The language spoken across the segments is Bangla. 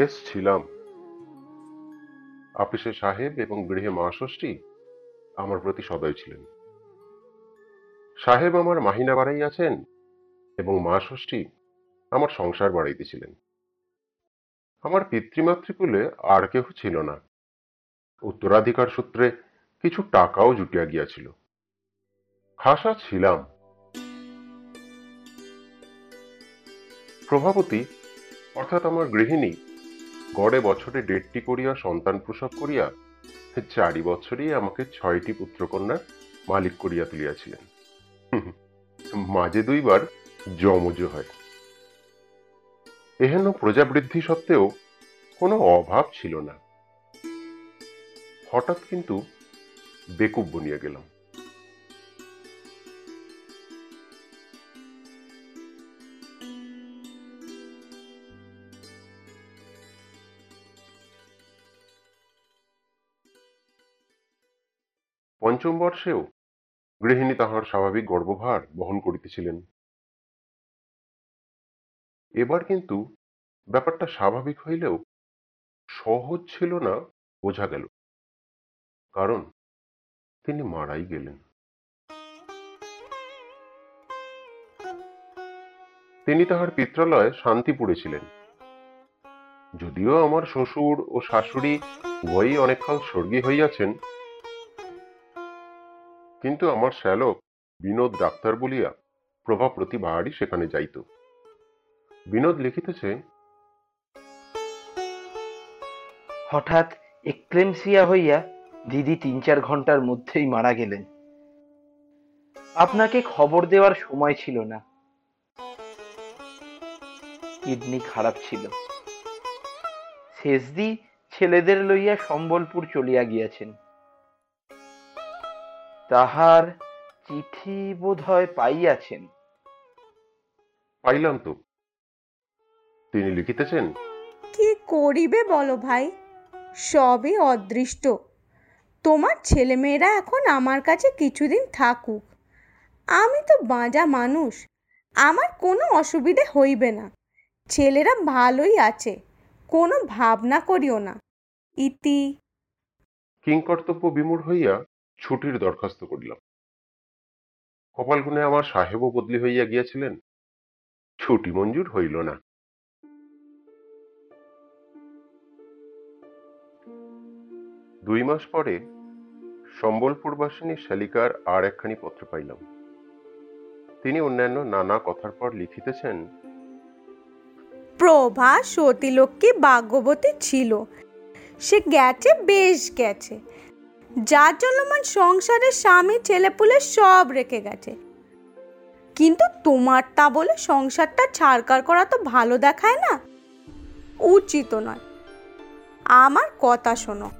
বেশ ছিলাম। আপিসে সাহেব এবং গৃহে মা ষষ্ঠী আমার প্রতি সদয় ছিলেন। সাহেব আমার মাহিনা বাড়াইয়াছেন এবং মা ষষ্ঠী আমার সংসার বাড়াইতেছিলেন আমার পিতৃমাতৃকুলে আর কেহ ছিল না। উত্তরাধিকার সূত্রে কিছু টাকাও জুটিয়া গিয়াছিল। খাসা ছিলাম। প্রভাবতী অর্থাৎ আমার গৃহিণী গড়ে বছরে দেড়টি করিয়া সন্তান প্রসব করিয়া চারি বছরেই আমাকে ছয়টি পুত্রকন্যার মালিক করিয়া তুলিয়াছিলেন। মাঝে দুইবার যমজ হয়। এহেন প্রজাবৃদ্ধি সত্ত্বেও কোনো অভাব ছিল না। হঠাৎ কিন্তু বেকুব বনিয়া গেলাম। পঞ্চম বর্ষেও গৃহিণী তাহার স্বাভাবিক গর্ভভার বহন করিতেছিলেন। এবার কিন্তু ব্যাপারটা স্বাভাবিক হইলেও সহজ ছিল না বোঝা গেল, কারণ তিনি মারাই গেলেন। তিনি তাহার পিত্রালয়ে শান্তিপুরে ছিলেন যদিও আমার শ্বশুর ও শাশুড়ি উভয়ই অনেককাল স্বর্গী হইয়াছেন কিন্তু আমার শ্যালক বিনোদ ডাক্তার বলিয়া প্রভা প্রতিবারই সেখানে যাইত। বিনোদ লিখিতেছে, হঠাৎ এক্লেমসিয়া হইয়া দিদি তিন চার ঘণ্টার মধ্যেই মারা গেলেন। আপনাকে খবর দেওয়ার সময় ছিল না। কিডনি খারাপ ছিল। শেষদি ছেলেদের লইয়া সম্বলপুর চলিয়া গিয়াছেন। তাহার চিঠি বোধ হয় পাইয়াছেন। পাইলাম তো। তিনি লিখিতেছেন? কি করিবে বলো ভাই? সবই অদৃষ্ট। তোমার ছেলেমেয়েরা এখন আমার কাছে কিছুদিন থাকুক। আমি তো বাঁজা মানুষ আমার কোনো অসুবিধে হইবে না। ছেলেরা ভালোই আছে কোনো ভাবনা করিও না। ইতি কিংকর্তব্য বিমূঢ় হইয়া ছুটির দরখাস্ত করিলাম। কপালগুনে আমার সাহেবও বদলি হইয়া গিয়াছিলেন। ছুটি মঞ্জুর হইল না। দুই মাস পরে সম্বলপুরবাসিনী শালিকার আর একখানি পত্র পাইলাম। তিনি অন্যান্য নানা কথার পর লিখিতেছেন প্রভা সতীলক্ষ্মী ভাগ্যবতী ছিল। সে গেছে, বেশ গেছে। যা চলমান সংসারের স্বামী ছেলেপুলে সব রেখে গেছে। কিন্তু তোমার তা বলে সংসারটা ছাড়কার করা তো ভালো দেখায় না? উচিত নয়। আমার কথা শোনো।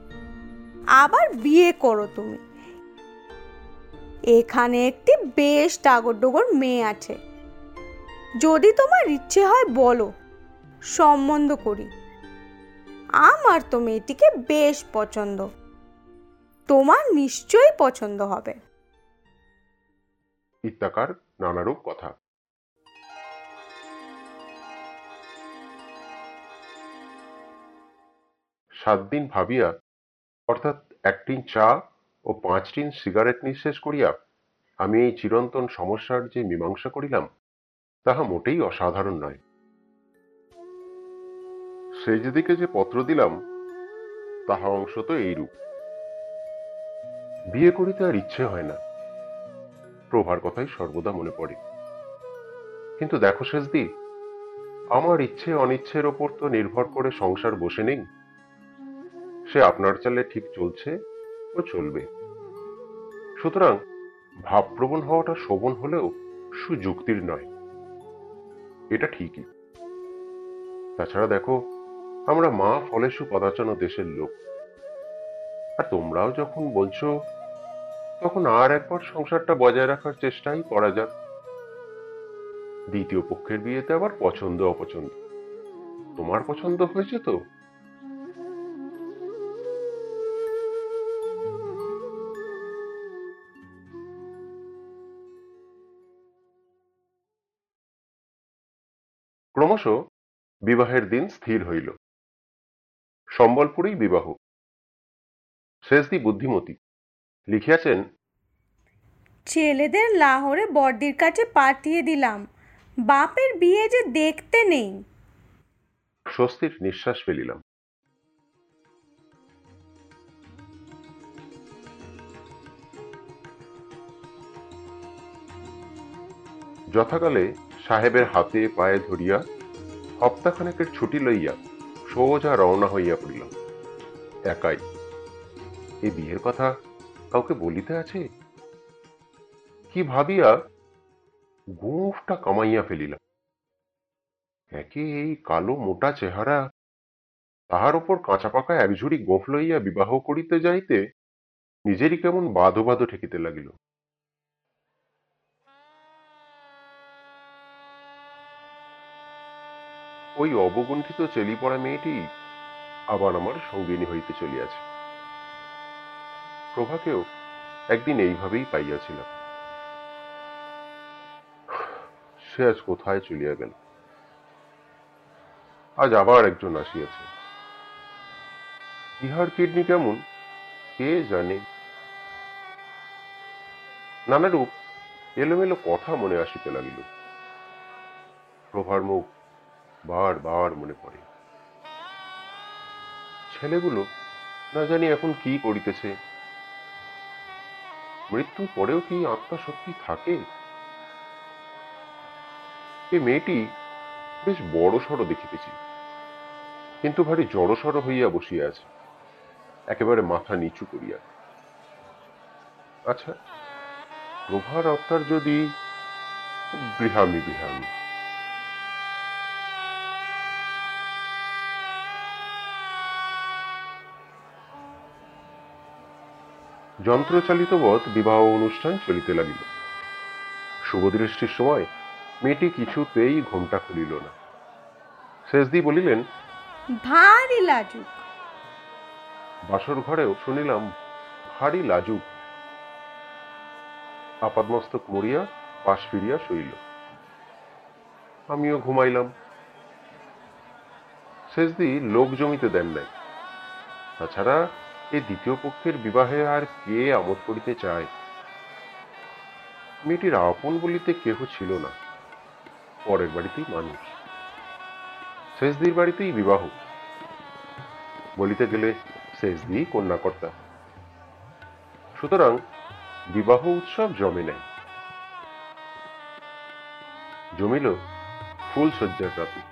আবার বিয়ে করো তুমি। এখানে একটি বেশ ডোগর মেয়ে আছে। যদি তোমার ইচ্ছে হয় বলো, সম্বন্ধ করি। আমার তো মেয়েটিকে বেশ পছন্দ। তোমার নিশ্চয়ই পছন্দ হবে। ইত্যাকার নানারূপ কথা। সাত দিন ভাবিয়া, অর্থাৎ এক টিন চা ও পাঁচ টিন সিগারেট নিঃশেষ করিয়া আমি এই চিরন্তন সমস্যার যে মীমাংসা করিলাম, তাহা মোটেই অসাধারণ নয়। সেই যে পত্র দিলাম, তাহা অংশ তো এইরূপ। বিয়ে করিতে আর ইচ্ছে হয় না। প্রভার কথাই সর্বদা মনে পড়ে। কিন্তু দেখো শেষদি, আমার ইচ্ছে অনিচ্ছের ওপর তো নির্ভর করে সংসার বসে নেই। সে আপনার চালে ঠিক চলছে ও চলবে। সুতরাং ভাবপ্রবণ হওয়াটা শোভন হলেও সুযুক্তির নয়। এটা ঠিকই। তাছাড়া দেখো, আমরা মা ফলে সুপদাচন দেশের লোক। আর তোমরাও যখন বলছো, তখন আর একবার সংসারটা বজায় রাখার চেষ্টাই করা যাক। দ্বিতীয় পক্ষের বিয়েতে আবার পছন্দ, অপছন্দ? তোমার পছন্দ হয়েছে তো? ক্রমশ বিবাহের দিন স্থির হইল। সম্বলপুরেই বিবাহ। শেষদি বুদ্ধিমতী। লিখিয়াছেন ছেলেদের লাহোরে বর্দির কাছে পাঠিয়ে দিলাম। বাপের বিয়ে যে দেখতে নেই। স্বস্তির নিঃশ্বাস ফেলিলাম। যথাকালে সাহেবের হাতে পায়ে ধরিয়া হপ্তাখানেকের ছুটি লইয়া সোজা রওনা হইয়া পড়িলাম। একাই এই বিয়ের কথা কাউকে বলিতে আছে? কি ভাবিয়া গোঁফটা কামাইয়া ফেলিলাম। একে এই কালো মোটা চেহারা তাহার উপর কাঁচা পাকা একঝুড়ি গোঁফ লইয়া বিবাহ করিতে যাইতে নিজেরই কেমন বাধো বাধো ঠেকিতে লাগিল। ওই অবগুণ্ঠিত চেলি পড়া মেয়েটি আবার আমার সঙ্গিনী হইতে চলিয়াছে। প্রভাকেও একদিন এইভাবেই পাইয়াছিলাম। সে আজ কোথায় চলিয়া গেল? আজ আবার একজন আসিয়াছে। ইহার কিডনি কেমন, কে জানে? নানারূপ এলোমেলো কথা মনে আসিতে লাগিল। প্রভার মুখ বার বার মনে পড়ে। ছেলেগুলো না জানি এখন কি করিতেছে। মৃত্যুর পরেও কি আত্মা সত্যি থাকে? এ মেয়েটি বেশ বড় সড়ো দেখিতেছি। কিন্তু ভারী জড়সড় হইয়া বসিয়া আছে। একেবারে মাথা নিচু করিয়া। আচ্ছা প্রভার আত্মার যদি গৃহামী গৃহামি যন্ত্রচালিতবৎ বিবাহ অনুষ্ঠান চলিতে লাগিল। শুভদৃষ্টির সময় মেয়েটি কিছুতেই ঘোমটা খুলিল না। শেষদি বলিলেন ভারী লাজুক। বাসর ঘরেও শুনিলাম ভারী লাজুক। আপাদমস্তক মরিয়া পাশ ফিরিয়া শুইল। আমিও ঘুমাইলাম। শেষদি লোক জমিতে দেন নাই। তাছাড়া এই দ্বিতীয় পক্ষের বিবাহে আর কে আমোদ করিতে চায়? মেয়েটির আপন বলিতে কেহ ছিল না। পরের বাড়িতেই মানুষ। শেষদির বাড়িতেই বিবাহ। বলিতে গেলে শেষদি কন্যাকর্তা। সুতরাং বিবাহ উৎসব জমে নেয়। জমিল ফুল সজ্জার রাতে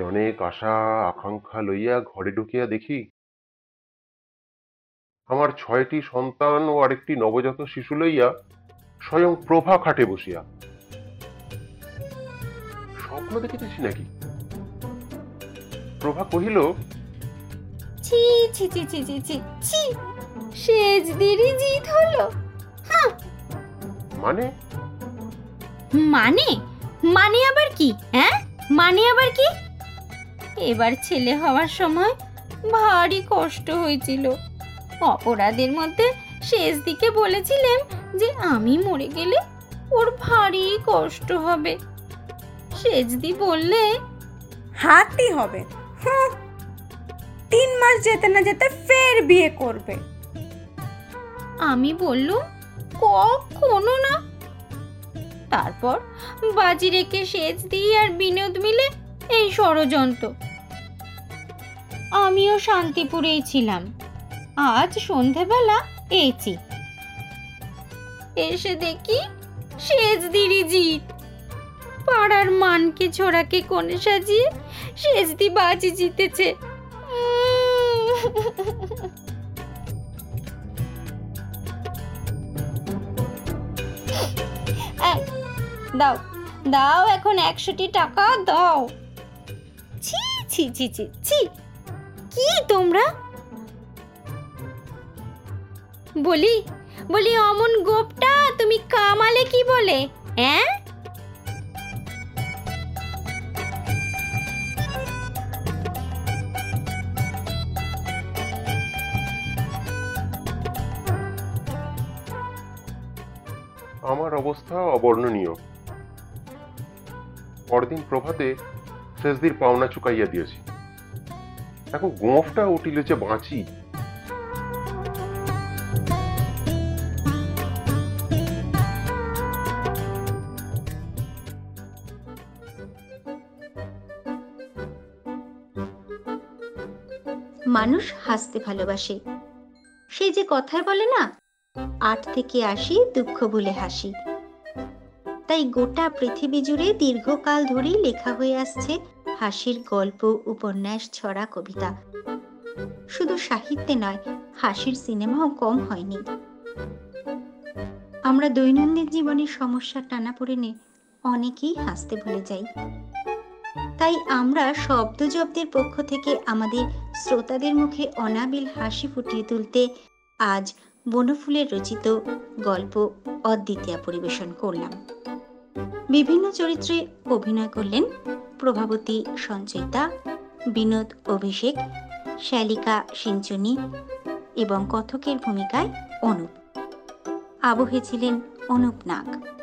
অনেক আশা আকাঙ্ক্ষা লইয়া ঘরে ঢুকিয়া দেখি আমার ছয়টি সন্তান ও আরেকটি নবজাত শিশু লইয়া স্বয়ং প্রভা খাটে বসিয়া। স্বপ্ন দেখিতেছি নাকি? প্রভা কহিল ছি ছি ছি ছি ছি ছি ছি সেজ দিরি জিত হলো। মানে? মানে? মানে আবার কি হ্যাঁ? মানে আবার কি? এবার ছেলে হওয়ার সময় ভারী কষ্ট হয়েছিল। অপরাধের মধ্যে শেষ দিকে বলেছিলেন যে আমি মরে গেলে ওর ভারী কষ্ট হবে। সেজদি বললে হাতি হবে। তিন মাস যেতে না যেতে ফের বিয়ে করবে। আমি বললুম কখনো না। তারপর বাজি রেখে সেচ দিয়ে আর বিনোদ মিলে এই ষড়যন্ত্র আমিও শান্তিপুরেই ছিলাম। আজ সন্ধেবেলা এছি এসে দেখি সেচ দিরি জিত। পাড়ার মানকে ছোড়াকে কোণে সাজিয়ে সেচদি বাজি জিতেছে। দাও দাও এখন একশোটি টাকা, দাও। ছি ছি ছি ছি ছি। কি তোমরা? বলি বলি অমন গোপটা, তুমি কামালে কি বলে? হ্যাঁ আমার অবস্থা অবর্ণনীয়। পরদিন প্রভাতে শেষদির পাওনা চুকাইয়া দিয়েছি। এখন গোঁফটা উঠিলে যে বাঁচি। মানুষ হাসতে ভালোবাসে। সে যে কথায় বলে না, আট থেকে আসি দুঃখ ভুলে হাসি। তাই গোটা পৃথিবী জুড়ে দীর্ঘকাল ধরেই লেখা হয়ে আসছে হাসির গল্প উপন্যাস ছড়া কবিতা। শুধু সাহিত্যে নয় হাসির সিনেমাও কম হয়নি। আমরা দৈনন্দিন জীবনের সমস্যা সমস্যার টানাপোড়েনে অনেকেই হাসতে ভুলে যাই। তাই আমরা শব্দজব্দের পক্ষ থেকে আমাদের শ্রোতাদের মুখে অনাবিল হাসি ফুটিয়ে তুলতে আজ বনফুলের রচিত গল্প অদ্বিতীয়া পরিবেশন করলাম। বিভিন্ন চরিত্রে অভিনয় করলেন প্রভাবতী সঞ্চয়িতা বিনোদ অভিষেক শ্যালিকা সিঞ্চনী এবং কথকের ভূমিকায় অনুপ। আবহে ছিলেন অনুপ নাগ।